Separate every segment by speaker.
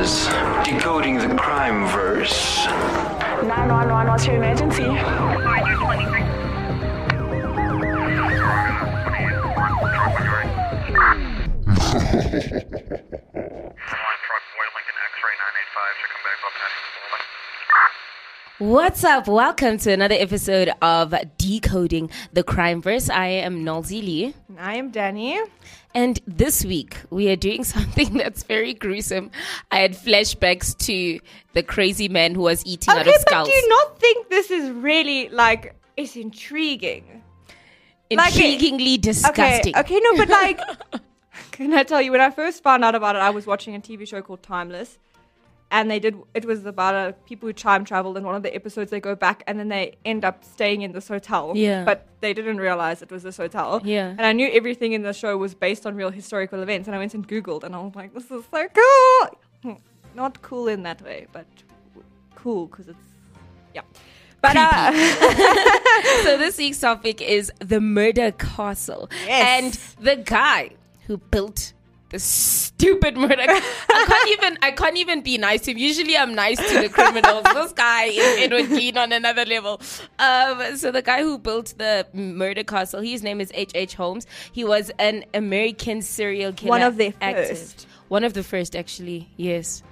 Speaker 1: Cameras, decoding the crime verse.
Speaker 2: 911, what's your emergency?
Speaker 3: What's up? Welcome to another episode of Decoding the Crime Verse. I am Nolzi Lee.
Speaker 4: I am Dani.
Speaker 3: And this week we are doing something that's very gruesome. I had flashbacks to the crazy man who was eating out
Speaker 4: Okay,
Speaker 3: of
Speaker 4: but
Speaker 3: skulls.
Speaker 4: do you not think this is really like it's intriguing? like
Speaker 3: Intriguingly disgusting.
Speaker 4: Okay, okay, no, but like, can I tell you? When I first found out about it, I was watching a TV show called Timeless, and they did. It was about uh, people who time travel. In one of the episodes, they go back and then they end up staying in this hotel.
Speaker 3: Yeah.
Speaker 4: But they didn't realize it was this hotel.
Speaker 3: Yeah.
Speaker 4: And I knew everything in the show was based on real historical events, and I went and googled, and I was like, "This is so cool." Hmm, Not cool in that way, but cool because it's yeah. But uh,
Speaker 3: so this week's topic is the murder castle
Speaker 4: Yes.
Speaker 3: and the guy who built the stupid murder. I can't even. I can't even be nice to him. Usually, I'm nice to the criminals. this guy is Edward Gein on another level. Um, so the guy who built the murder castle, his name is H. H. Holmes. He was an American serial killer.
Speaker 4: One of the
Speaker 3: active.
Speaker 4: first.
Speaker 3: One of the first, actually. Yes.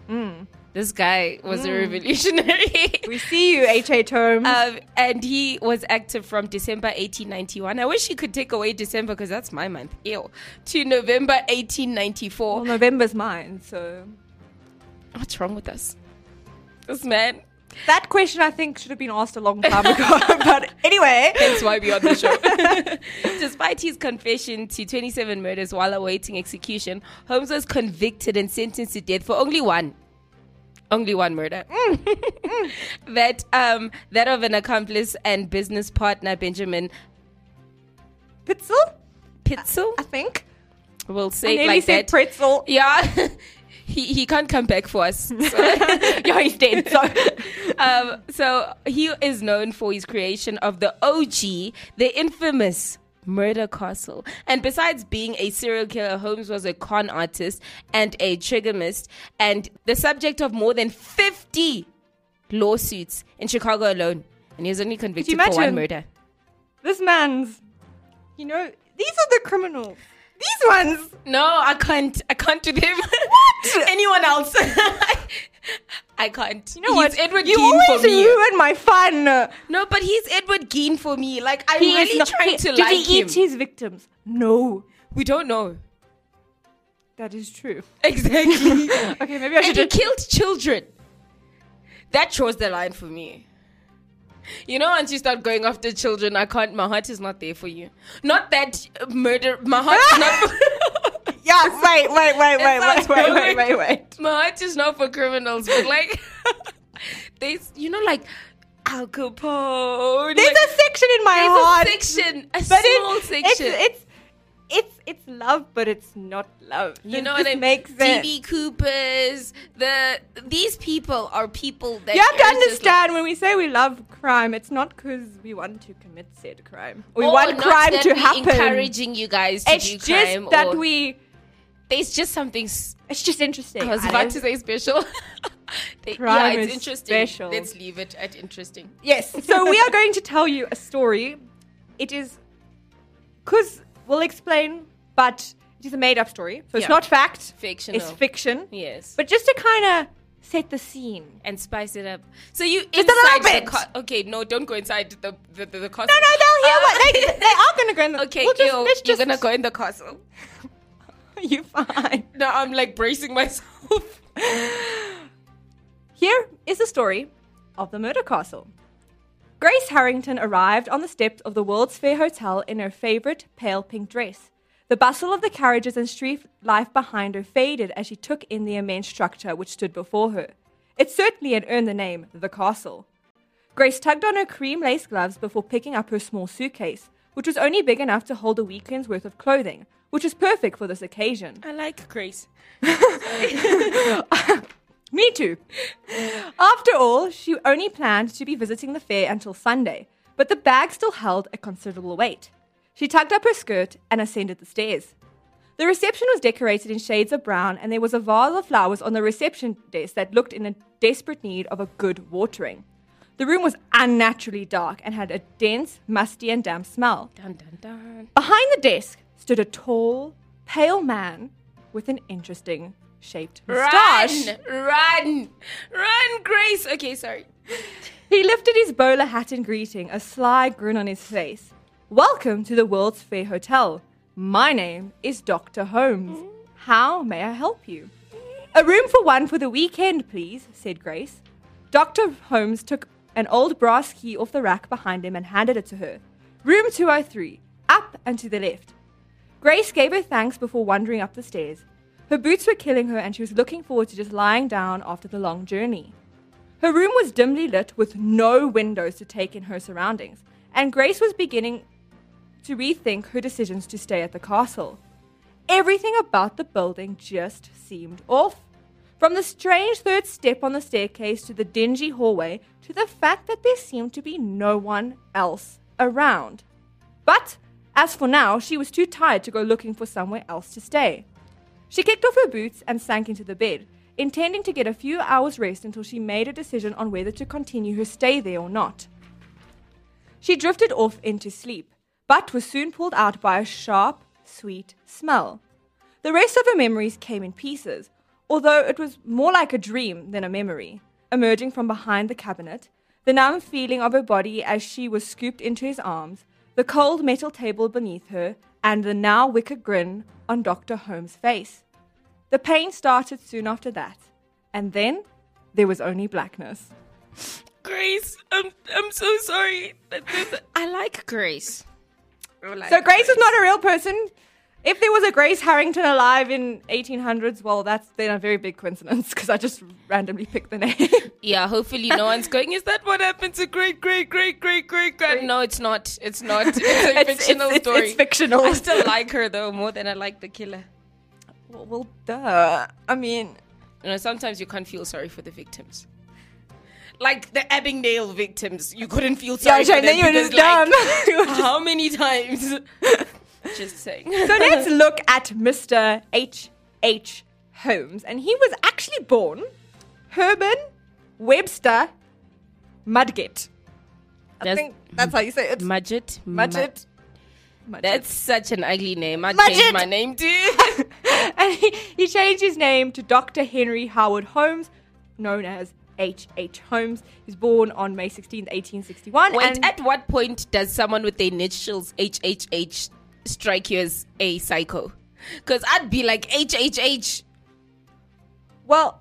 Speaker 3: This guy was a revolutionary.
Speaker 4: we see you, H.A. Holmes.
Speaker 3: Um, and he was active from December 1891. I wish he could take away December because that's my month. Ew. To November 1894.
Speaker 4: well, November's mine, so
Speaker 3: What's wrong with us? This man.
Speaker 4: that question I think should have been asked a long time ago. but anyway,
Speaker 3: That's why we're on the show. Despite his confession to 27 murders while awaiting execution, Holmes was convicted and sentenced to death for only one. Only one murder. that um that of an accomplice and business partner Benjamin
Speaker 4: Pitzel,
Speaker 3: Pitzel.
Speaker 4: I think.
Speaker 3: We'll
Speaker 4: I
Speaker 3: say
Speaker 4: nearly
Speaker 3: like that.
Speaker 4: pretzel.
Speaker 3: Yeah. he, he can't come back for us. So,
Speaker 4: yeah, he's dead. So
Speaker 3: um, so he is known for his creation of the OG, the infamous Murder Castle. And besides being a serial killer, Holmes was a con artist and a trigamist and the subject of more than 50 lawsuits in Chicago alone. And he was only convicted for one murder.
Speaker 4: this man's, you know, these are the criminals. These ones.
Speaker 3: No, I can't. I can't do them. What? Anyone else? I can't.
Speaker 4: You know
Speaker 3: he's
Speaker 4: what?
Speaker 3: Edward
Speaker 4: you
Speaker 3: Gein
Speaker 4: always
Speaker 3: for me.
Speaker 4: ruin my fun.
Speaker 3: No, but he's Edward Gein for me. Like I'm
Speaker 4: He
Speaker 3: really
Speaker 4: not-
Speaker 3: trying to
Speaker 4: Did
Speaker 3: like
Speaker 4: he
Speaker 3: him.
Speaker 4: eat his victims? No,
Speaker 3: we don't know
Speaker 4: that is true.
Speaker 3: exactly.
Speaker 4: Okay, maybe I
Speaker 3: and
Speaker 4: should
Speaker 3: he killed children. That draws the line for me. You know, once you start going after children, I can't. My heart is not there for you. Not that murder. My heart is not.
Speaker 4: Yeah, wait, wait, wait, wait, wait, wait, wait, wait, wait.
Speaker 3: my heart is not for criminals, but like, they, you know, like Al Capone.
Speaker 4: There's
Speaker 3: like,
Speaker 4: a section in my
Speaker 3: there's
Speaker 4: heart.
Speaker 3: a section, a small
Speaker 4: it,
Speaker 3: section.
Speaker 4: It's, it's it's it's love, but it's not love.
Speaker 3: you
Speaker 4: This-
Speaker 3: know what I mean?
Speaker 4: makes sense.
Speaker 3: DB Coopers, the these people are people that
Speaker 4: You have to
Speaker 3: just
Speaker 4: understand when we say we love crime, it's not because we want to commit said crime. We
Speaker 3: Or
Speaker 4: want crime
Speaker 3: that
Speaker 4: to happen.
Speaker 3: Encouraging you guys to
Speaker 4: It's
Speaker 3: do
Speaker 4: just
Speaker 3: crime.
Speaker 4: that
Speaker 3: or
Speaker 4: we.
Speaker 3: There's just something. s-
Speaker 4: It's just interesting.
Speaker 3: I was
Speaker 4: Alice.
Speaker 3: about to say special. They- yeah, it's interesting.
Speaker 4: special.
Speaker 3: Let's leave it at interesting.
Speaker 4: Yes. So we are going to tell you a story. It is because we'll explain, but it is a made-up story, so it's
Speaker 3: Yeah.
Speaker 4: not fact.
Speaker 3: Fictional.
Speaker 4: It's fiction.
Speaker 3: Yes.
Speaker 4: But just to kind of set the scene.
Speaker 3: and spice it up. So you
Speaker 4: Just a
Speaker 3: inside the ca- okay? No, don't go inside the the the, the castle.
Speaker 4: No, no, they'll hear what uh, they, they are going to go in the.
Speaker 3: Okay,
Speaker 4: we'll just,
Speaker 3: ew,
Speaker 4: let's
Speaker 3: you're
Speaker 4: just,
Speaker 3: gonna go in the castle.
Speaker 4: You fine.
Speaker 3: No, I'm like bracing myself.
Speaker 4: Here is the story of the murder castle. Grace Harrington arrived on the steps of the World's Fair Hotel in her favorite pale pink dress. The bustle of the carriages and street life behind her faded as she took in the immense structure which stood before her. It certainly had earned the name the castle. Grace tugged on her cream lace gloves before picking up her small suitcase, which was only big enough to hold a weekend's worth of clothing, which was perfect for this occasion.
Speaker 3: I like Grace.
Speaker 4: Me too. After all, she only planned to be visiting the fair until Sunday, but the bag still held a considerable weight. She tugged up her skirt and ascended the stairs. The reception was decorated in shades of brown, and there was a vase of flowers on the reception desk that looked in a desperate need of a good watering. The room was unnaturally dark and had a dense, musty, and damp smell.
Speaker 3: Dun, dun, dun.
Speaker 4: Behind the desk stood a tall, pale man with an interesting shaped moustache.
Speaker 3: Run, run, run, Grace. Okay, sorry.
Speaker 4: He lifted his bowler hat in greeting, a sly grin on his face. Welcome to the World's Fair Hotel. My name is Dr. Holmes. How may I help you? A room for one for the weekend, please, said Grace. Dr. Holmes took an old brass key off the rack behind him and handed it to her. Room 203, up and to the left. Grace gave her thanks before wandering up the stairs. Her boots were killing her and she was looking forward to just lying down after the long journey. Her room was dimly lit with no windows to take in her surroundings, and Grace was beginning to rethink her decisions to stay at the castle. Everything about the building just seemed off. From the strange third step on the staircase to the dingy hallway to the fact that there seemed to be no one else around. But as for now, she was too tired to go looking for somewhere else to stay. She kicked off her boots and sank into the bed, intending to get a few hours' rest until she made a decision on whether to continue her stay there or not. She drifted off into sleep, but was soon pulled out by a sharp, sweet smell. The rest of her memories came in pieces, although it was more like a dream than a memory. Emerging from behind the cabinet, the numb feeling of her body as she was scooped into his arms, the cold metal table beneath her, and the now wicked grin on Dr. Holmes' face. The pain started soon after that, and then there was only blackness.
Speaker 3: Grace, I'm I'm so sorry. I like Grace. I like
Speaker 4: So Grace is not a real person. If there was a Grace Harrington alive in 1800s, well, that's then a very big coincidence because I just randomly picked the name.
Speaker 3: Yeah, hopefully no one's going. Is that what happened to great, great, great, great, great, great? No, it's not. It's not. It's a
Speaker 4: It's-
Speaker 3: fictional
Speaker 4: it's,
Speaker 3: story.
Speaker 4: It's fictional.
Speaker 3: I still like her though more than I like the killer.
Speaker 4: well, well, duh. I mean,
Speaker 3: You know, sometimes you can't feel sorry for the victims. Like the Abingdale victims, you couldn't feel
Speaker 4: yeah,
Speaker 3: sorry for
Speaker 4: Shane,
Speaker 3: them because, like, how many times? Just saying.
Speaker 4: so let's look at Mr. H. H. Holmes, and he was actually born Herman Webster Mudgett. I
Speaker 3: That's-
Speaker 4: think that's how you say it.
Speaker 3: Mudgett.
Speaker 4: Mudgett. Mudgett.
Speaker 3: That's such an ugly name. I'd
Speaker 4: Mudgett.
Speaker 3: change my name too.
Speaker 4: and he, he changed his name to Dr. Henry Howard Holmes, known as H. H. Holmes. He was born on May 16, 1861.
Speaker 3: Wait,
Speaker 4: and
Speaker 3: at what point does someone with the initials HHH strike you as a psycho? Because I'd be like HHH.
Speaker 4: well,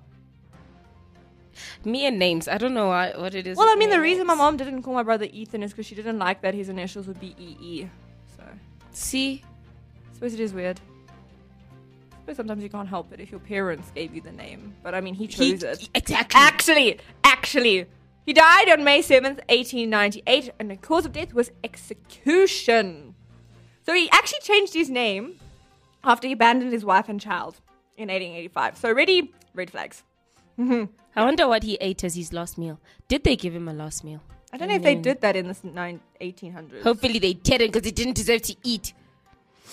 Speaker 3: Me and names. I don't know why, what it is.
Speaker 4: well, I mean, the reason my mom didn't call my brother Ethan is because she didn't like that his initials would be EE. So, I
Speaker 3: See,
Speaker 4: suppose it is weird. I suppose sometimes you can't help it if your parents gave you the name. But I mean, he
Speaker 3: he,
Speaker 4: chose it.
Speaker 3: exactly.
Speaker 4: Actually, actually, he died on May 7th, 1898, and the cause of death was execution. So he actually changed his name after he abandoned his wife and child in 1885. So already red flags.
Speaker 3: I wonder what he ate as his last meal. Did they give him a last meal?
Speaker 4: I don't know if they did that in the nine, 1800s.
Speaker 3: Hopefully they didn't, because he didn't deserve to eat.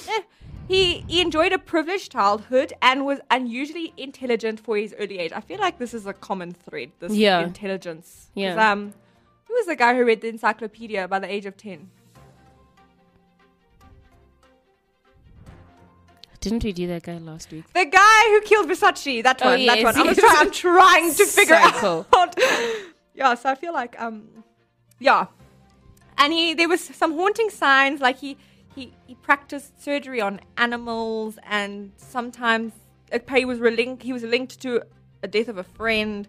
Speaker 4: Eh, He, he enjoyed a privileged childhood and was unusually intelligent for his early age. I feel like this is a common thread, this
Speaker 3: Yeah.
Speaker 4: intelligence. 'Cause,
Speaker 3: Yeah.
Speaker 4: Um, who was the guy who read the encyclopedia by the age of 10?
Speaker 3: Didn't we do that guy last week?
Speaker 4: The guy who killed Versace, that
Speaker 3: Oh,
Speaker 4: one, that one. I was
Speaker 3: yes.
Speaker 4: trying, I'm trying to figure
Speaker 3: Psycho.
Speaker 4: out. yeah, so I feel like, um, yeah. And he, there was some haunting signs, like he, he, he practiced surgery on animals, and sometimes okay, he was relink, he was linked to a death of a friend.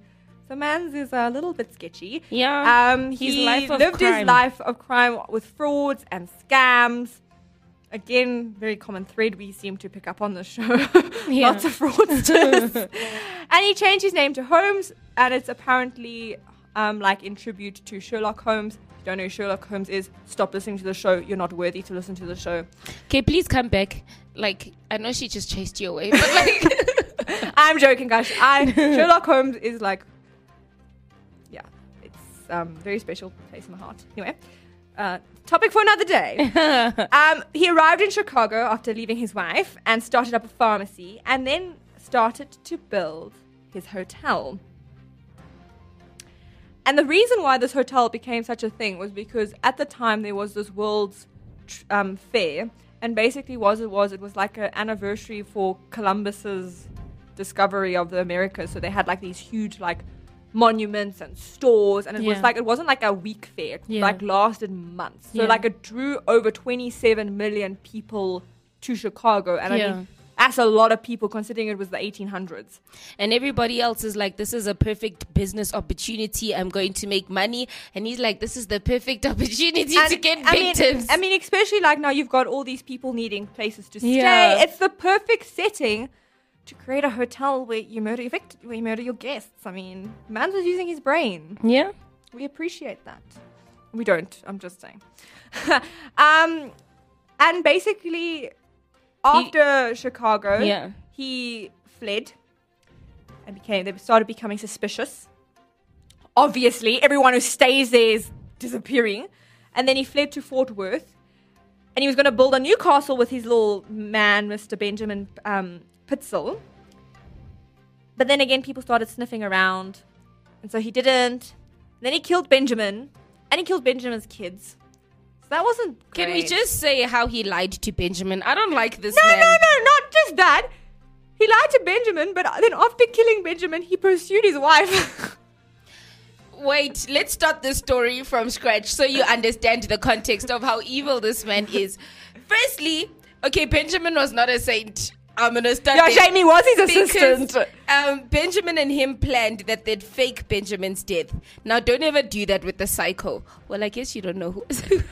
Speaker 4: So man's is a little bit sketchy.
Speaker 3: Yeah,
Speaker 4: Um, he lived his life of crime with frauds and scams. Again, very common thread we seem to pick up on this show.
Speaker 3: Yeah.
Speaker 4: Lots of fraudsters. and he changed his name to Holmes, and it's apparently um, like in tribute to Sherlock Holmes. If you don't know who Sherlock Holmes is, stop listening to the show. You're not worthy to listen to the show.
Speaker 3: Okay, please come back. Like, I know she just chased you away, but like,
Speaker 4: I'm joking, guys. I Sherlock Holmes is like, yeah, it's um very special place in my heart. Anyway, uh, topic for another day. um, he arrived in Chicago after leaving his wife and started up a pharmacy and then started to build his hotel. And the reason why this hotel became such a thing was because at the time there was this world's um, fair, and basically was it was it was like an anniversary for Columbus's discovery of the Americas. So they had like these huge like monuments and stores, and it was like it wasn't like a week fair; it
Speaker 3: Yeah.
Speaker 4: like lasted months. So
Speaker 3: Yeah.
Speaker 4: like it drew over 27 million people to Chicago, and I
Speaker 3: Yeah.
Speaker 4: mean. That's a lot of people considering it was the 1800s.
Speaker 3: And everybody else is like, this is a perfect business opportunity. I'm going to make money. And he's like, this is the perfect opportunity to get
Speaker 4: I mean-
Speaker 3: victims.
Speaker 4: I mean, especially like now you've got all these people needing places to stay.
Speaker 3: Yeah.
Speaker 4: It's the perfect setting to create a hotel where you murder your vict- where you murder your guests. I mean, man was using his brain.
Speaker 3: yeah.
Speaker 4: We appreciate that. We don't. I'm just saying. um, and basically, after Chicago,
Speaker 3: Yeah.
Speaker 4: he fled and became. They started becoming suspicious. Obviously, everyone who stays there is disappearing. And then he fled to Fort Worth, and he was going to build a new castle with his little man, Mr. Benjamin um, Pitzel. But then again, people started sniffing around, and so he didn't. Then he killed Benjamin, and he killed Benjamin's kids. So that wasn't.
Speaker 3: Can we just say how he lied to Benjamin? I don't like this
Speaker 4: No,
Speaker 3: man.
Speaker 4: no, no, not just that. He lied to Benjamin, but then after killing Benjamin, he pursued his wife.
Speaker 3: Wait, let's start the story from scratch so you understand the context of how evil this man is. Firstly, okay, Benjamin was not a saint. I'm gonna start.
Speaker 4: yeah. Jamie was his
Speaker 3: Because
Speaker 4: assistant.
Speaker 3: um, Benjamin and him planned that they'd fake Benjamin's death. Now, don't ever do that with the psycho. Well, I guess you don't know who.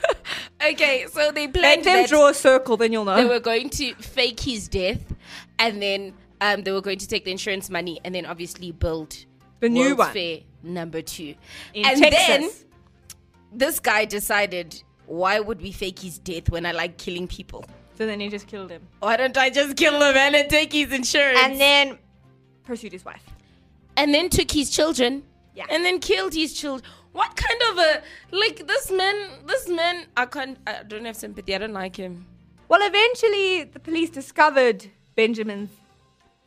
Speaker 3: okay, so they planned
Speaker 4: Make them draw a circle, then you'll know.
Speaker 3: they were going to fake his death, and then um, they were going to take the insurance money, and then obviously build
Speaker 4: The new
Speaker 3: World's
Speaker 4: one.
Speaker 3: Fair number two.
Speaker 4: in
Speaker 3: and
Speaker 4: Texas.
Speaker 3: then this guy decided, why would we fake his death when I like killing people?
Speaker 4: So then he just killed him.
Speaker 3: Why don't I just kill him and then take his insurance?
Speaker 4: And then pursued his wife.
Speaker 3: and then took his children.
Speaker 4: Yeah.
Speaker 3: And then killed his children. What kind of a like this man? This man, I can't. I don't have sympathy. I don't like him.
Speaker 4: Well, eventually the police discovered Benjamin's.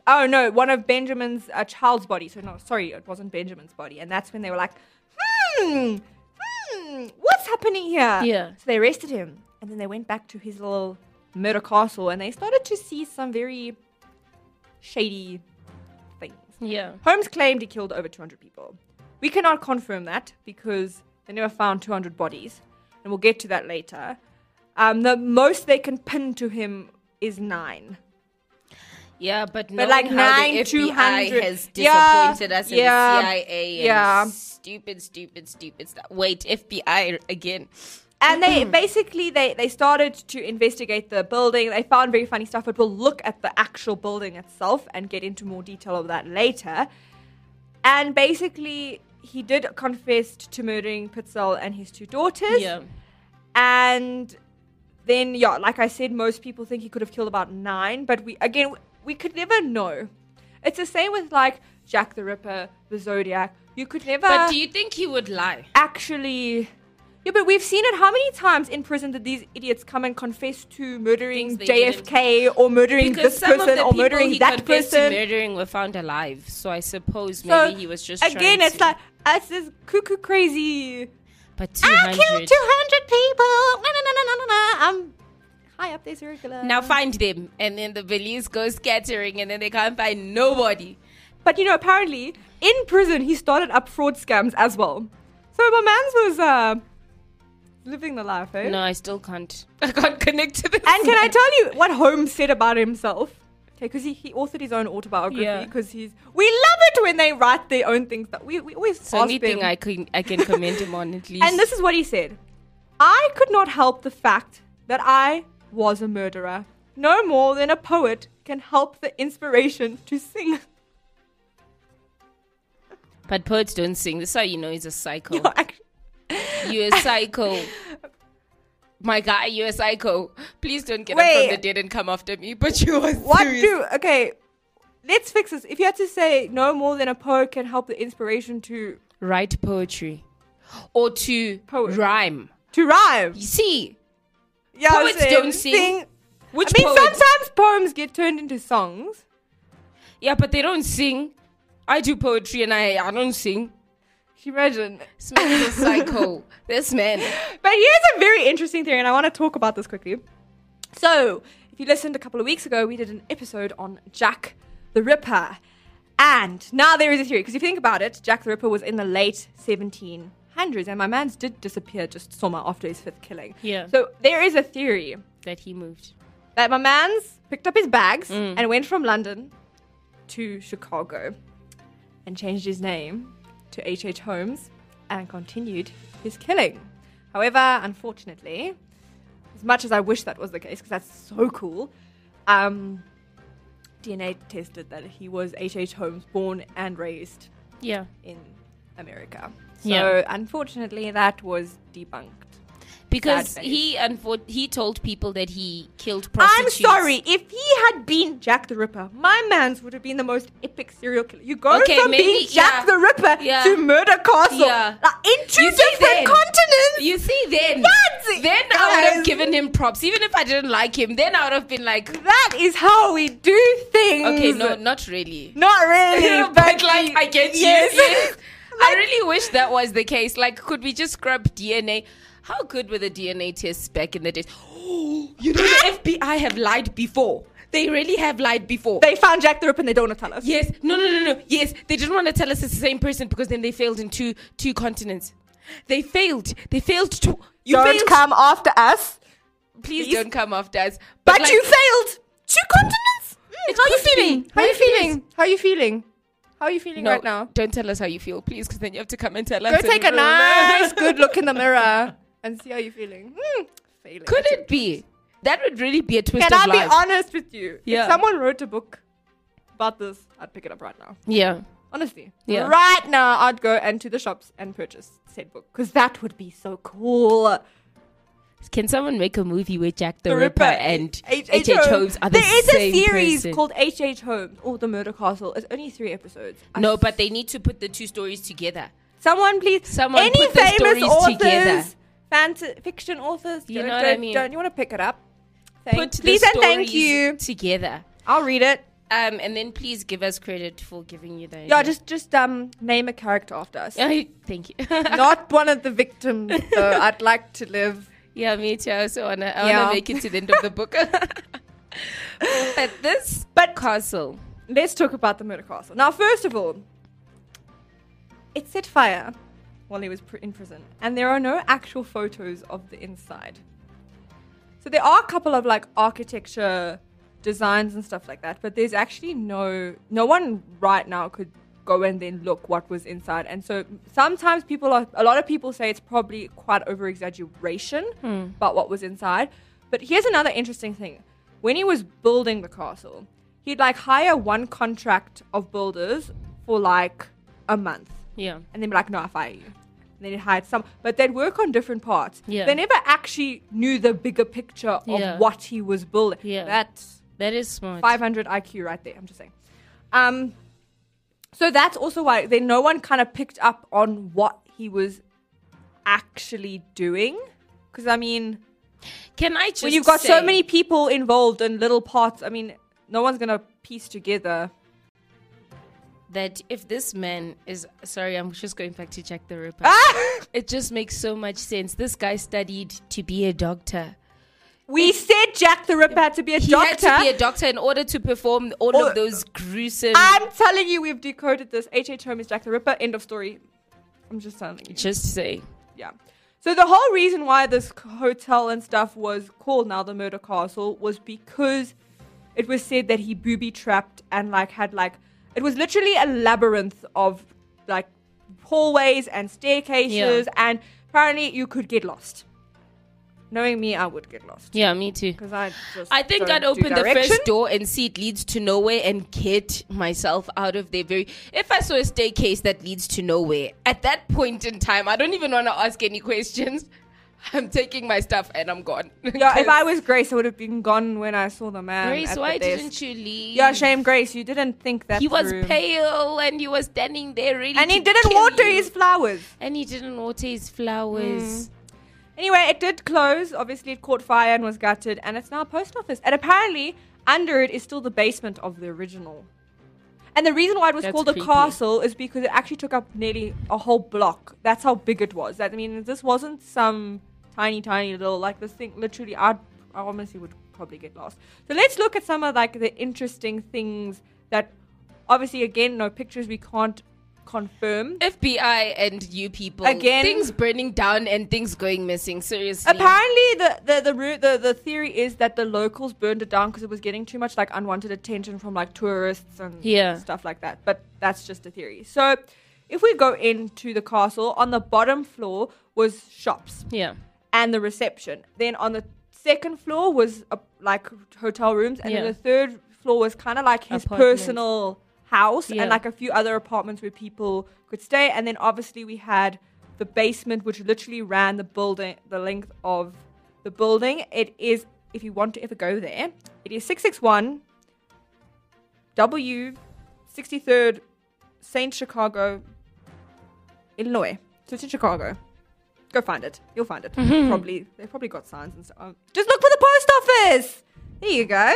Speaker 4: Oh no, one of Benjamin's uh, child's body. So no, sorry, it wasn't Benjamin's body. And that's when they were like, hmm, hmm, what's happening here?
Speaker 3: Yeah.
Speaker 4: So they arrested him, and then they went back to his little murder castle, and they started to see some very shady things.
Speaker 3: Yeah.
Speaker 4: Holmes claimed he killed over 200 people. We cannot confirm that because they never found 200 bodies, and we'll get to that later. Um, the most they can pin to him is nine.
Speaker 3: Yeah, but,
Speaker 4: But like nine,
Speaker 3: two hundred
Speaker 4: two
Speaker 3: FBI
Speaker 4: hundred
Speaker 3: has
Speaker 4: Yeah,
Speaker 3: disappointed us
Speaker 4: yeah,
Speaker 3: and the CIA and
Speaker 4: yeah.
Speaker 3: stupid, stupid, stupid stuff. Wait, FBI again.
Speaker 4: And they mm-hmm. basically they, they started to investigate the building. They found very funny stuff, but we'll look at the actual building itself and get into more detail of that later. And basically, he did confess to murdering Pitzel and his two daughters.
Speaker 3: Yeah.
Speaker 4: And then, yeah, like I said, most people think he could have killed about nine, but we, again, we could never know. It's the same with like Jack the Ripper, the Zodiac. You could never
Speaker 3: But do you think he would lie?
Speaker 4: actually. Yeah, but we've seen it how many times in prison did these idiots come and confess to murdering JFK or murdering
Speaker 3: Because
Speaker 4: this person or murdering that person?
Speaker 3: murdering were found alive. So I suppose
Speaker 4: So,
Speaker 3: maybe he was just
Speaker 4: again. It's
Speaker 3: to-
Speaker 4: like it's is cuckoo crazy.
Speaker 3: But two
Speaker 4: I killed two hundred people. Na, na, na, na, na, na. I'm high up there, circular.
Speaker 3: Now find them, and then the police go scattering, and then they can't find nobody.
Speaker 4: But you know, apparently in prison he started up fraud scams as well. So my man's was uh, living the life, eh?
Speaker 3: No, I still can't. I can't connect to this.
Speaker 4: And can I tell you what Holmes said about himself? Okay, because he, he authored his own autobiography.
Speaker 3: Yeah.
Speaker 4: Because he's we love it when they write their own things. That we we always
Speaker 3: It's the only thing I can I can commend him on at least.
Speaker 4: and this is what he said: I could not help the fact that I was a murderer. No more than a poet can help the inspiration to sing.
Speaker 3: but poets don't sing. This is how you know he's a psycho.
Speaker 4: You're act-
Speaker 3: You're a psycho. My guy, you're a psycho. Please don't get up from
Speaker 4: Wait.
Speaker 3: the dead and come after me. But you are
Speaker 4: what
Speaker 3: serious.
Speaker 4: do okay? Let's fix this. If you had to say no more than a poet can help the inspiration to
Speaker 3: write poetry or to
Speaker 4: Poet.
Speaker 3: rhyme.
Speaker 4: to rhyme.
Speaker 3: You see,
Speaker 4: Yeah,
Speaker 3: Poets
Speaker 4: same.
Speaker 3: don't sing. which
Speaker 4: I mean,
Speaker 3: poet?
Speaker 4: sometimes poems get turned into songs.
Speaker 3: Yeah, but they don't sing. I do poetry and I, I don't sing.
Speaker 4: Can you imagine?
Speaker 3: This man is a psycho. This man.
Speaker 4: But here's a very interesting theory, and I want to talk about this quickly. So, if you listened a couple of weeks ago, we did an episode on Jack the Ripper. And now there is a theory, because if you think about it, Jack the Ripper was in the late 1700s, and my man's did disappear just summer after his fifth killing.
Speaker 3: Yeah.
Speaker 4: So, there is a theory
Speaker 3: That he moved.
Speaker 4: that my man's picked up his bags
Speaker 3: Mm.
Speaker 4: and went from London to Chicago and changed his name to H.H. H. Holmes and continued his killing. However, unfortunately, as much as I wish that was the case, because that's so cool, um, DNA tested that he was H.H. H. Holmes, born and raised
Speaker 3: Yeah.
Speaker 4: in America. So,
Speaker 3: Yeah.
Speaker 4: unfortunately, that was debunked.
Speaker 3: Because he unfor- he told people that he killed prostitutes.
Speaker 4: I'm sorry. If he had been Jack the Ripper, my man's would have been the most epic serial killer. You go
Speaker 3: Okay,
Speaker 4: from
Speaker 3: maybe-
Speaker 4: being Jack
Speaker 3: yeah.
Speaker 4: the Ripper
Speaker 3: Yeah.
Speaker 4: to Murder Castle,
Speaker 3: Yeah.
Speaker 4: like, in two
Speaker 3: You see
Speaker 4: different
Speaker 3: then-
Speaker 4: continents.
Speaker 3: You see, then
Speaker 4: That's-
Speaker 3: then I would have given him props, even if I didn't like him. Then I would have been like,
Speaker 4: that is how we do things.
Speaker 3: okay, no, not really.
Speaker 4: not really.
Speaker 3: but
Speaker 4: but
Speaker 3: like, I get you.
Speaker 4: yes.
Speaker 3: Yes. I really wish that was the case. Like, could we just scrub DNA? How good were the DNA tests back in the days? Oh, you know, the FBI have lied before. They really have lied before.
Speaker 4: They found Jack the Ripper and they don't want to tell us.
Speaker 3: Yes. No, no, no, no. Yes. They didn't want to tell us it's the same person because then they failed in two two continents. They failed. They failed to. You
Speaker 4: don't
Speaker 3: failed.
Speaker 4: come after us.
Speaker 3: Please,
Speaker 4: please.
Speaker 3: don't come after us.
Speaker 4: But,
Speaker 3: like,
Speaker 4: you failed. Two continents.
Speaker 3: It
Speaker 4: How are you feeling? How are you
Speaker 3: Maybe it is.
Speaker 4: feeling? How are you feeling? How are you feeling
Speaker 3: No,
Speaker 4: right now?
Speaker 3: don't tell us how you feel, please, because then you have to come and tell us.
Speaker 4: Go take a
Speaker 3: room.
Speaker 4: nice, good look in the mirror and see how you're feeling. Hmm, failing.
Speaker 3: Could it be? That would really be a twist
Speaker 4: Can
Speaker 3: of
Speaker 4: I be
Speaker 3: life.
Speaker 4: honest with you?
Speaker 3: Yeah.
Speaker 4: If someone wrote a book about this, I'd pick it up right now.
Speaker 3: yeah.
Speaker 4: Honestly.
Speaker 3: Yeah.
Speaker 4: Right now, I'd go into the shops and purchase said book because that would be so cool.
Speaker 3: Can someone make a movie where Jack the, Ripper,
Speaker 4: Ripper
Speaker 3: and
Speaker 4: H.H.
Speaker 3: H.H. Holmes are the
Speaker 4: There is
Speaker 3: same
Speaker 4: a series
Speaker 3: person?
Speaker 4: called H.H. Holmes or The Murder Castle. It's only three episodes. I
Speaker 3: No, but they need to put the two stories together.
Speaker 4: Someone please.
Speaker 3: Someone
Speaker 4: any
Speaker 3: put the
Speaker 4: famous
Speaker 3: stories
Speaker 4: authors,
Speaker 3: together.
Speaker 4: Fantasy fiction authors.
Speaker 3: You
Speaker 4: don't,
Speaker 3: know what I
Speaker 4: don't-
Speaker 3: mean?
Speaker 4: Don't you want to pick it up? Thank,
Speaker 3: Put the
Speaker 4: please and thank you.
Speaker 3: together.
Speaker 4: I'll read it.
Speaker 3: Um, and then please give us credit for giving you the
Speaker 4: Yeah, just just um name a character after us.
Speaker 3: I- thank you.
Speaker 4: Not one of the victims. though. I'd like to live.
Speaker 3: yeah, me too. I also wanna, I
Speaker 4: Yeah.
Speaker 3: wanna make it to the end of the book. but this
Speaker 4: But
Speaker 3: castle,
Speaker 4: let's talk about the murder castle. Now, first of all, it set fire while he was pr- in prison, and there are no actual photos of the inside. So there are a couple of like architecture designs and stuff like that, but there's actually no no one right now could go and then look what was inside. And so sometimes people are a lot of people say it's probably quite over exaggeration hmm. about what was inside. But here's another interesting thing. When he was building the castle, he'd like hire one contract of builders for like a month
Speaker 3: yeah,
Speaker 4: and then be like, no, I fire you. And then he hired some, but they'd work on different parts.
Speaker 3: Yeah.
Speaker 4: They never actually knew the bigger picture of
Speaker 3: Yeah.
Speaker 4: what he was building.
Speaker 3: Yeah.
Speaker 4: That's
Speaker 3: that is smart.
Speaker 4: 500 IQ right there. I'm just saying. Um, so that's also why then no one kind of picked up on what he was actually doing. Because I mean,
Speaker 3: Can I just
Speaker 4: when you've got so
Speaker 3: say-
Speaker 4: many people involved in little parts, I mean, no one's gonna piece together.
Speaker 3: That if this man is sorry, I'm just going back to Jack the Ripper.
Speaker 4: Ah!
Speaker 3: It just makes so much sense. This guy studied to be a doctor.
Speaker 4: We said Jack the Ripper had to be a
Speaker 3: He
Speaker 4: doctor.
Speaker 3: had to be a doctor in order to perform all
Speaker 4: Oh,
Speaker 3: of those gruesome.
Speaker 4: I'm telling you, we've decoded this. H. H. Holmes, Jack the Ripper. End of story. I'm just telling you.
Speaker 3: just say
Speaker 4: Yeah. So the whole reason why this hotel and stuff was called now the Murder Castle was because it was said that he booby trapped and like had like it was literally a labyrinth of like hallways and staircases and apparently you could get lost. Knowing me, I would get lost
Speaker 3: yeah, me too.
Speaker 4: because I just
Speaker 3: I think I'd open the first door and see it leads to nowhere and get myself out of there. Very. If I saw a staircase that leads to nowhere, at that point in time, I don't even want to ask any questions. I'm taking my stuff and I'm gone.
Speaker 4: Yeah, if I was Grace, I would have been gone when I saw the man.
Speaker 3: Grace,
Speaker 4: at the
Speaker 3: why
Speaker 4: desk.
Speaker 3: didn't you leave?
Speaker 4: Yeah, shame, Grace. You didn't think that.
Speaker 3: He was
Speaker 4: through.
Speaker 3: pale and he was standing there ready
Speaker 4: and he didn't water
Speaker 3: you.
Speaker 4: his flowers.
Speaker 3: and he didn't water his flowers. Mm.
Speaker 4: Anyway, it did close. Obviously, it caught fire and was gutted, and it's now a post office. And apparently, under it is still the basement of the original. And the reason why it was
Speaker 3: That's
Speaker 4: called a castle is because it actually took up nearly a whole block. That's how big it was. That I mean, this wasn't some tiny, tiny little like this thing. Literally, I, I honestly would probably get lost. So let's look at some of like the interesting things that, obviously, again, no pictures we can't confirm.
Speaker 3: FBI and you people
Speaker 4: Again-
Speaker 3: things burning down and things going missing. Seriously,
Speaker 4: Apparently, the the the, root, the the theory is that the locals burned it down because it was getting too much like unwanted attention from like tourists and
Speaker 3: Yeah.
Speaker 4: stuff like that. But that's just a theory. So, if we go into the castle, on the bottom floor was shops
Speaker 3: yeah,
Speaker 4: and the reception. Then on the second floor was uh, like hotel rooms, and
Speaker 3: Yeah.
Speaker 4: then the third floor was kind of like his personal house
Speaker 3: Yeah.
Speaker 4: and like a few other apartments where people could stay. And then obviously we had the basement, which literally ran the building, the length of the building. It is, if you want to ever go there, it is six six one W, sixty third, Saint Chicago, Illinois. So it's in Chicago. Go find it. You'll find it. Probably they've probably got signs and stuff. Um, Just look for the post office. There you go.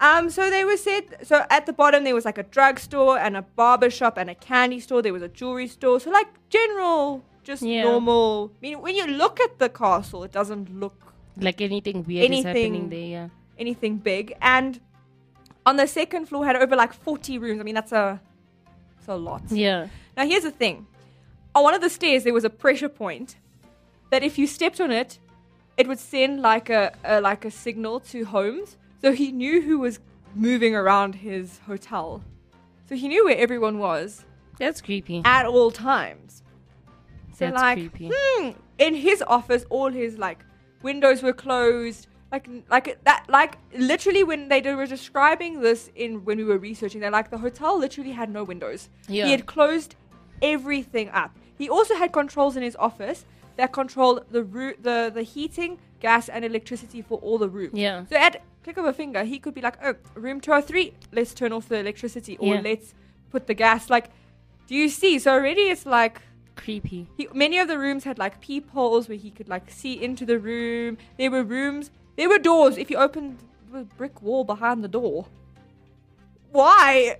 Speaker 4: Um, so they were said. So at the bottom there was like a drugstore and a barber shop and a candy store. There was a jewelry store. So like general, just
Speaker 3: Yeah.
Speaker 4: normal. I mean, when you look at the castle, it doesn't look
Speaker 3: like anything weird is happening
Speaker 4: Anything-
Speaker 3: there. Yeah,
Speaker 4: anything big. And on the second floor had over like forty rooms. I mean, that's a, that's a lot.
Speaker 3: yeah,
Speaker 4: Now here's the thing. On one of the stairs there was a pressure point that if you stepped on it, it would send like a, a like a signal to Holmes. So he knew who was moving around his hotel. So he knew where everyone was
Speaker 3: that's creepy.
Speaker 4: at all times. So
Speaker 3: That's
Speaker 4: like
Speaker 3: creepy.
Speaker 4: hmm, in his office all his like windows were closed. Like like that like literally when they were describing this in when we were researching, they're like the hotel literally had no windows.
Speaker 3: Yeah.
Speaker 4: He had closed everything up. He also had controls in his office that controlled the roo- the the heating, gas, and electricity for all the rooms.
Speaker 3: Yeah.
Speaker 4: So at click of a finger, he could be like, "Oh, room two hundred three, let's turn off the electricity, or
Speaker 3: Yeah.
Speaker 4: let's put the gas." Like, do you see? So already it's like
Speaker 3: Creepy.
Speaker 4: he, many of the rooms had like peepholes where he could like see into the room. There were rooms, there were doors. If you opened the brick wall behind the door, why?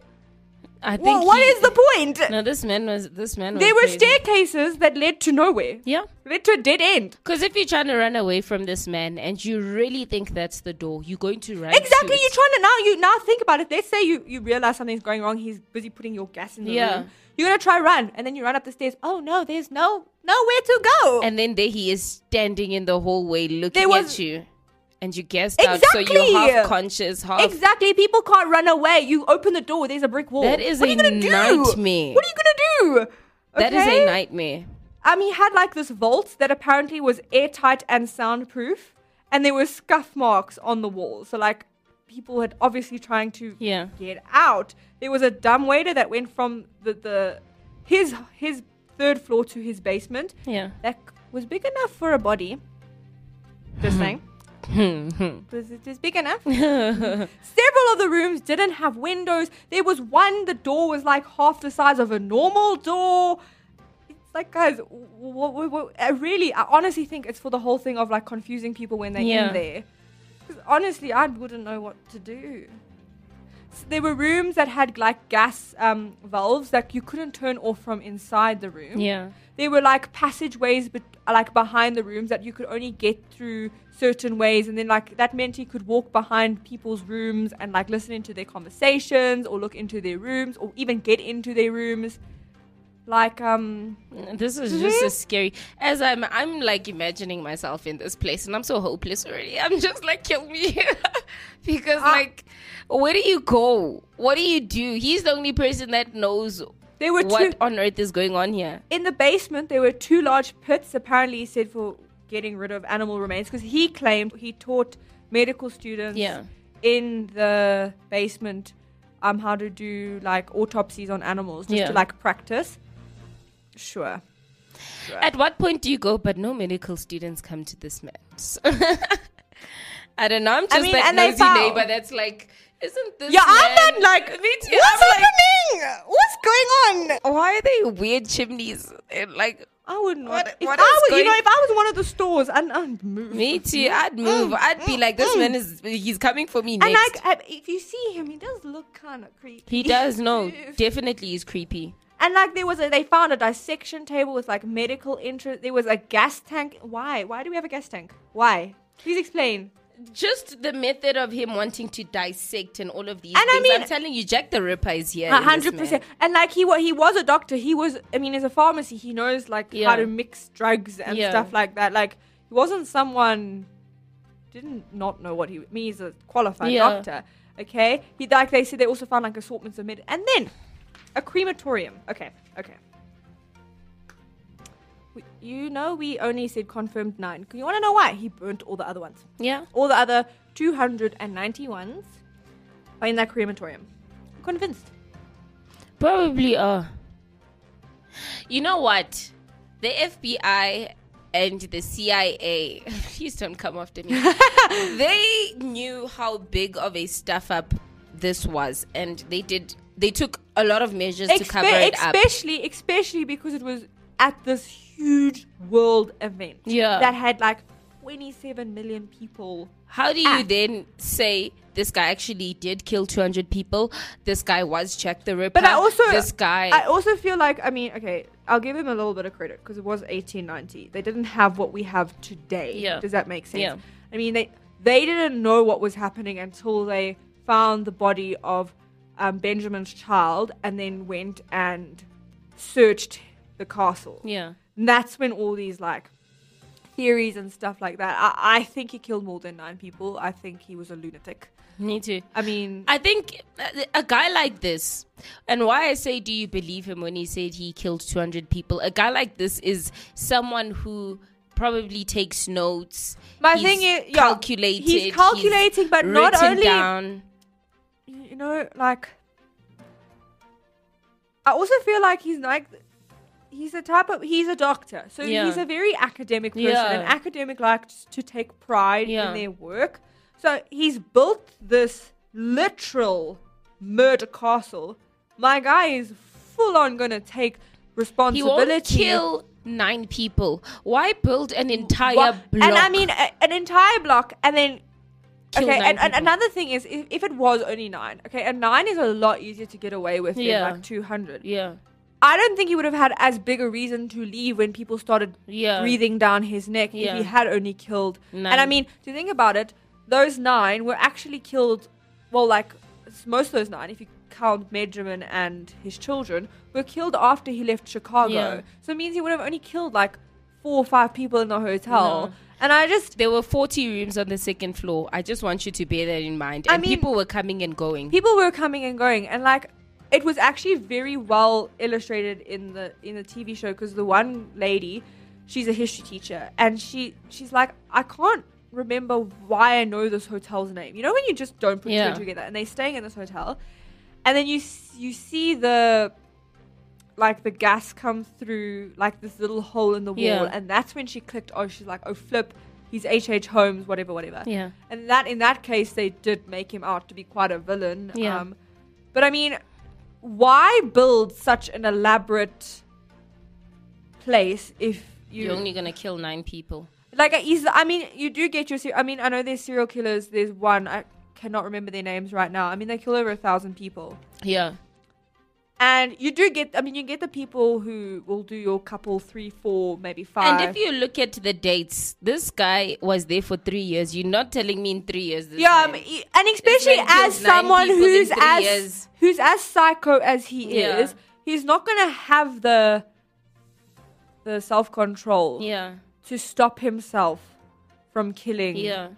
Speaker 3: I think.
Speaker 4: Well, what
Speaker 3: he-
Speaker 4: is the point?
Speaker 3: No, this man was. This man. Was
Speaker 4: there were
Speaker 3: crazy.
Speaker 4: staircases that led to nowhere,
Speaker 3: Yeah.
Speaker 4: led to a dead end.
Speaker 3: Because if you're trying to run away from this man and you really think that's the door, you're going to run.
Speaker 4: Exactly.
Speaker 3: to
Speaker 4: You're trying to now. You now think about it. Let's say you you realize something's going wrong. He's busy putting your gas in the
Speaker 3: Yeah.
Speaker 4: room. You're gonna try run, and then you run up the stairs. Oh no, there's no nowhere to go.
Speaker 3: And then there he is standing in the hallway looking
Speaker 4: There was-
Speaker 3: at you. And you gassed out, so you're half conscious, half.
Speaker 4: Exactly. People can't run away. You open the door. There's a brick wall.
Speaker 3: That is
Speaker 4: what
Speaker 3: a
Speaker 4: are you gonna do?
Speaker 3: nightmare.
Speaker 4: What are you gonna do?
Speaker 3: That is
Speaker 4: Okay?
Speaker 3: a nightmare.
Speaker 4: Um, he had like this vault that apparently was airtight and soundproof, and there were scuff marks on the wall. So like, people had obviously trying to
Speaker 3: Yeah.
Speaker 4: get out. There was a dumb waiter that went from the, the his his third floor to his basement.
Speaker 3: Yeah.
Speaker 4: That was big enough for a body. Just saying. Was it is big enough? Several of the rooms didn't have windows. There was one, the door was like half the size of a normal door. It's like, guys, what, what, what, I really, I honestly think it's for the whole thing of like confusing people when they're
Speaker 3: Yeah.
Speaker 4: in there. Because honestly, I wouldn't know what to do. S there were rooms that had like gas um, valves that you couldn't turn off from inside the room
Speaker 3: Yeah.
Speaker 4: There were like passageways but like behind the rooms that you could only get through certain ways and then like that meant you could walk behind people's rooms and like listen into their conversations or look into their rooms or even get into their rooms like um
Speaker 3: This is just so scary. As I'm, I'm like imagining myself in this place, and I'm so hopeless already. I'm just like, kill me, because
Speaker 4: Ah.
Speaker 3: like, where do you go? What do you do? He's the only person that knows
Speaker 4: there were
Speaker 3: what
Speaker 4: two
Speaker 3: on earth is going on here.
Speaker 4: in the basement there were two large pits apparently he said for getting rid of animal remains because he claimed he taught medical students
Speaker 3: Yeah.
Speaker 4: in the basement um how to do like autopsies on animals just
Speaker 3: Yeah.
Speaker 4: to like practice sure
Speaker 3: At what point do you go? But no medical students come to this. So- I don't know. I'm just
Speaker 4: mean,
Speaker 3: that nosy
Speaker 4: found-
Speaker 3: neighbor that's like, isn't this?
Speaker 4: Yeah, I'm
Speaker 3: man-
Speaker 4: not like,
Speaker 3: Me too.
Speaker 4: what's
Speaker 3: I'm
Speaker 4: happening? what's going on?
Speaker 3: why are they weird chimneys? And like,
Speaker 4: I wouldn't.
Speaker 3: What-
Speaker 4: want, if
Speaker 3: what
Speaker 4: I
Speaker 3: is
Speaker 4: was, you know, if I was one of the stores, I'd, I'd move.
Speaker 3: Me too. I'd mm, move. I'd be mm, like, this mm. man is he's coming for me next.
Speaker 4: And like, I- if you see him, he does look kind of creepy.
Speaker 3: he does no, definitely is creepy.
Speaker 4: And like, there was a, they found a dissection table with like medical interest. There was a gas tank. Why? Why do we have a gas tank? Why? Please explain.
Speaker 3: Just the method of him wanting to dissect and all of these
Speaker 4: And I mean-
Speaker 3: I'm telling you, Jack the Ripper is here.
Speaker 4: A
Speaker 3: in this
Speaker 4: hundred percent. And like he he was a doctor. He was. I mean, as a pharmacy, he knows like
Speaker 3: Yeah.
Speaker 4: how to mix drugs and
Speaker 3: Yeah.
Speaker 4: stuff like that. Like he wasn't someone didn't not know what he. I mean, he's a qualified
Speaker 3: Yeah.
Speaker 4: doctor. Okay. He like they said they also found like assortments of med and then a crematorium. Okay. Okay. You know, we only said confirmed nine. You want to know why? He burnt all the other ones.
Speaker 3: Yeah.
Speaker 4: All the other 290 ones are in that crematorium. I'm convinced.
Speaker 3: Probably are. You know what? The FBI and the CIA, please don't come after me. they knew how big of a stuff up this was, and they did. They took a lot of measures to cover it up.
Speaker 4: especially, especially because it was at this huge world event.
Speaker 3: Yeah.
Speaker 4: That had like 27 million people.
Speaker 3: How do you
Speaker 4: Ah.
Speaker 3: then say this guy actually did kill 200 people? This guy was Jack the Ripper.
Speaker 4: But I also,
Speaker 3: this guy.
Speaker 4: I also feel like, I mean, okay, I'll give him a little bit of credit because it was 1890. They didn't have what we have today.
Speaker 3: Yeah.
Speaker 4: Does that make sense?
Speaker 3: Yeah.
Speaker 4: I mean, they they didn't know what was happening until they found the body of um, Benjamin's child and then went and searched the castle.
Speaker 3: yeah.
Speaker 4: And that's when all these like theories and stuff like that. I, I think he killed more than nine people. I think he was a lunatic.
Speaker 3: Me too.
Speaker 4: I mean,
Speaker 3: I think a- a guy like this, and why I say, do you believe him when he said he killed 200 people? A guy like this is someone who probably takes notes.
Speaker 4: My
Speaker 3: He's
Speaker 4: thing is- yeah,
Speaker 3: calculated.
Speaker 4: he's calculating, but not only-
Speaker 3: down.
Speaker 4: you know, like I also feel like he's like he's a type of he's a doctor, so
Speaker 3: Yeah.
Speaker 4: he's a very academic person.
Speaker 3: Yeah.
Speaker 4: An academic likes to take pride
Speaker 3: Yeah.
Speaker 4: in their work. So he's built this literal murder castle. My guy is full on gonna take responsibility.
Speaker 3: He won't kill nine people. Why build an entire block?
Speaker 4: And I mean, a, an entire block, and then.
Speaker 3: Kill
Speaker 4: okay, and, and another thing is, if, if it was only nine, okay, a nine is a lot easier to get away with
Speaker 3: Yeah.
Speaker 4: than like 200.
Speaker 3: yeah,
Speaker 4: I don't think he would have had as big a reason to leave when people started
Speaker 3: Yeah.
Speaker 4: breathing down his neck if he had only killed. And I
Speaker 3: Nine.
Speaker 4: mean, to think about it, those nine were actually killed, well, like most of those nine, if you count Benjamin and his children, were killed after he left Chicago.
Speaker 3: Yeah.
Speaker 4: So it means he would have only killed like four or five people in the hotel.
Speaker 3: No.
Speaker 4: And I just,
Speaker 3: there were 40 rooms on the second floor. I just want you to bear that in mind.
Speaker 4: I
Speaker 3: And
Speaker 4: mean-
Speaker 3: people were coming and going.
Speaker 4: people were coming and going and like it was actually very well illustrated in the in the TV show because the one lady she's a history teacher and she she's like I can't remember why I know this hotel's name you know when you just don't put two
Speaker 3: Yeah.
Speaker 4: two together and they're staying in this hotel and then you you see the like the gas come through like this little hole in the wall
Speaker 3: Yeah.
Speaker 4: and that's when she clicked oh she's like oh flip he's H.H. Holmes whatever whatever
Speaker 3: yeah.
Speaker 4: and that in that case they did make him out to be quite a villain.
Speaker 3: Yeah.
Speaker 4: Um, but I mean, why build such an elaborate place if you
Speaker 3: You're only going to kill nine people.
Speaker 4: like? Is I mean, you do get your. I mean, I know there's serial killers. There's one I cannot remember their names right now. I mean, they kill over a thousand people.
Speaker 3: Yeah.
Speaker 4: And you do get, I mean, you get the people who will do your couple, three, four, maybe five.
Speaker 3: And if you look at the dates, this guy was there for three years. You're not telling me in three years. This
Speaker 4: yeah, I
Speaker 3: man-
Speaker 4: mean, and especially as someone who's as
Speaker 3: years.
Speaker 4: who's as psycho as he
Speaker 3: Yeah.
Speaker 4: is, he's not gonna have the the self control
Speaker 3: yeah,
Speaker 4: to stop himself from killing.
Speaker 3: yeah,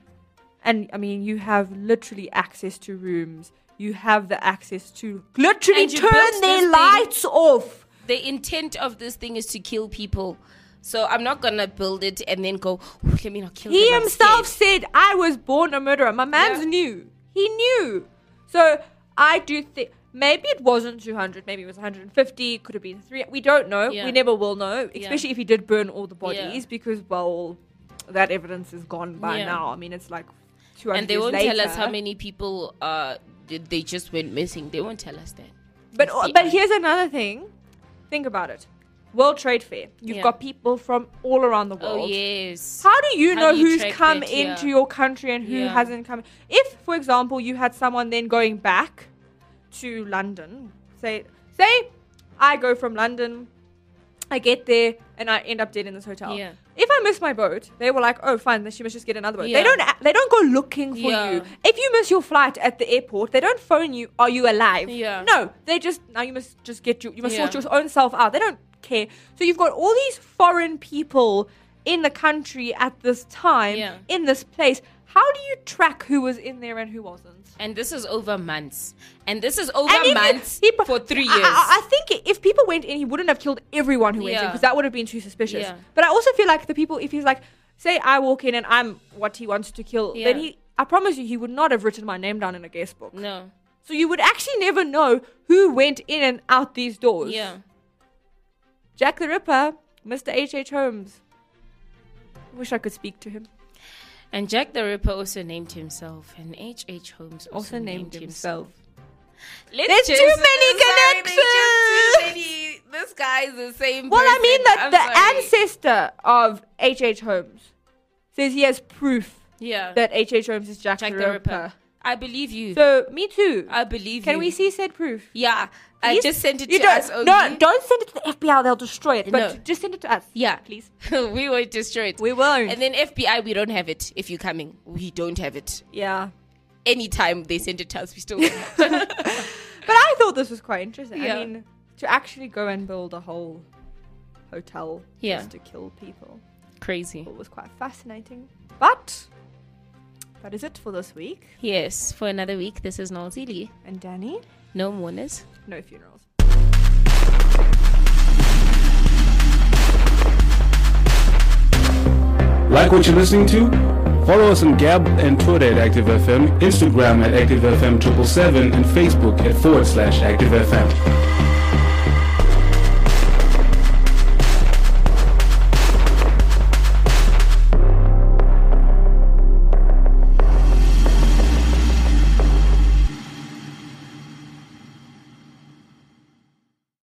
Speaker 4: and I mean, you have literally access to rooms. You have the access to literally
Speaker 3: And
Speaker 4: turn their
Speaker 3: thing-
Speaker 4: lights off.
Speaker 3: the intent of this thing is to kill people. So I'm not gonna build it and then go. "Ooh, Let me not kill
Speaker 4: He
Speaker 3: them.
Speaker 4: Himself
Speaker 3: scared."
Speaker 4: said, "I was born a murderer." My man's
Speaker 3: Yeah.
Speaker 4: knew. He knew. So I do think maybe it wasn't 200. Maybe it was 150. Could have been three. We don't know.
Speaker 3: Yeah.
Speaker 4: We never will know.
Speaker 3: Yeah.
Speaker 4: Especially if he did burn all the bodies,
Speaker 3: Yeah.
Speaker 4: because well, that evidence is gone by
Speaker 3: Yeah.
Speaker 4: now. I mean, it's like 200
Speaker 3: and they won't
Speaker 4: later.
Speaker 3: tell us how many people uh they just went missing. They won't tell us that.
Speaker 4: But but here's another thing. Think about it. World Trade Fair. You've
Speaker 3: Yeah.
Speaker 4: got people from all around the oh, world.
Speaker 3: Oh yes.
Speaker 4: How do you
Speaker 3: How
Speaker 4: know
Speaker 3: do you
Speaker 4: who's come into
Speaker 3: Yeah.
Speaker 4: your country and who
Speaker 3: Yeah.
Speaker 4: hasn't come? If, for example, you had someone then going back to London, say, say, I go from London, I get there, and I end up dead in this hotel.
Speaker 3: Yeah.
Speaker 4: If I miss my boat, they were like, "Oh, fine, then she must just get another boat."
Speaker 3: Yeah.
Speaker 4: They don't. They don't go looking for
Speaker 3: Yeah.
Speaker 4: you. If you miss your flight at the airport, they don't phone you. Are you alive?
Speaker 3: Yeah.
Speaker 4: No, they just now you must just get you. You must sort your own self out. They don't care. So you've got all these foreign people in the country at this time in this place. How do you track who was in there and who wasn't?
Speaker 3: And this is over months. And this is over
Speaker 4: And
Speaker 3: months
Speaker 4: he-
Speaker 3: for three years.
Speaker 4: I, I think if people went in, he wouldn't have killed everyone who went in because that would have been too suspicious.
Speaker 3: Yeah.
Speaker 4: But I also feel like the people, if he's like, say, I walk in and I'm what he wants to kill, then he, I promise you, he would not have written my name down in a guest book.
Speaker 3: no.
Speaker 4: So you would actually never know who went in and out these doors.
Speaker 3: Yeah.
Speaker 4: Jack the Ripper, Mr. H. H. Holmes. Wish I could speak to him.
Speaker 3: And Jack the Ripper also named himself, and H. H. Holmes also,
Speaker 4: Also named himself.
Speaker 3: Let's
Speaker 4: There's
Speaker 3: just-
Speaker 4: too many
Speaker 3: sorry, there's too
Speaker 4: connections.
Speaker 3: many. This guy is the same.
Speaker 4: Well, I mean
Speaker 3: person.
Speaker 4: that
Speaker 3: I'm
Speaker 4: the
Speaker 3: sorry.
Speaker 4: ancestor of H. H. Holmes says he has proof
Speaker 3: Yeah.
Speaker 4: that H. H. Holmes is Jack,
Speaker 3: Jack
Speaker 4: the,
Speaker 3: the
Speaker 4: Ripper.
Speaker 3: I believe you.
Speaker 4: So me too.
Speaker 3: I believe you.
Speaker 4: Can
Speaker 3: you.
Speaker 4: we see said proof?
Speaker 3: Yeah. I
Speaker 4: Please?
Speaker 3: just sent it
Speaker 4: You
Speaker 3: to
Speaker 4: don't,
Speaker 3: us only.
Speaker 4: No, don't send it to the FBI. They'll destroy it. But
Speaker 3: No.
Speaker 4: just send it to us.
Speaker 3: Yeah.
Speaker 4: please.
Speaker 3: we will destroy it.
Speaker 4: We won't.
Speaker 3: And then FBI, we don't have it. If you're coming, we don't have it.
Speaker 4: yeah.
Speaker 3: Anytime they send it to us, we still.
Speaker 4: But I thought this was quite interesting.
Speaker 3: Yeah.
Speaker 4: I mean, to actually go and build a whole hotel
Speaker 3: Yeah.
Speaker 4: just to kill people
Speaker 3: Crazy.
Speaker 4: it was quite fascinating. But that is it for this week.
Speaker 3: Yes. For another week, this is Noelzii.
Speaker 4: And Dani,
Speaker 3: No mourners.
Speaker 4: no funerals.
Speaker 5: Like what you're listening to? Follow us on Gab and Twitter at ActiveFM, Instagram at ActiveFM777, and Facebook at forward slash ActiveFM.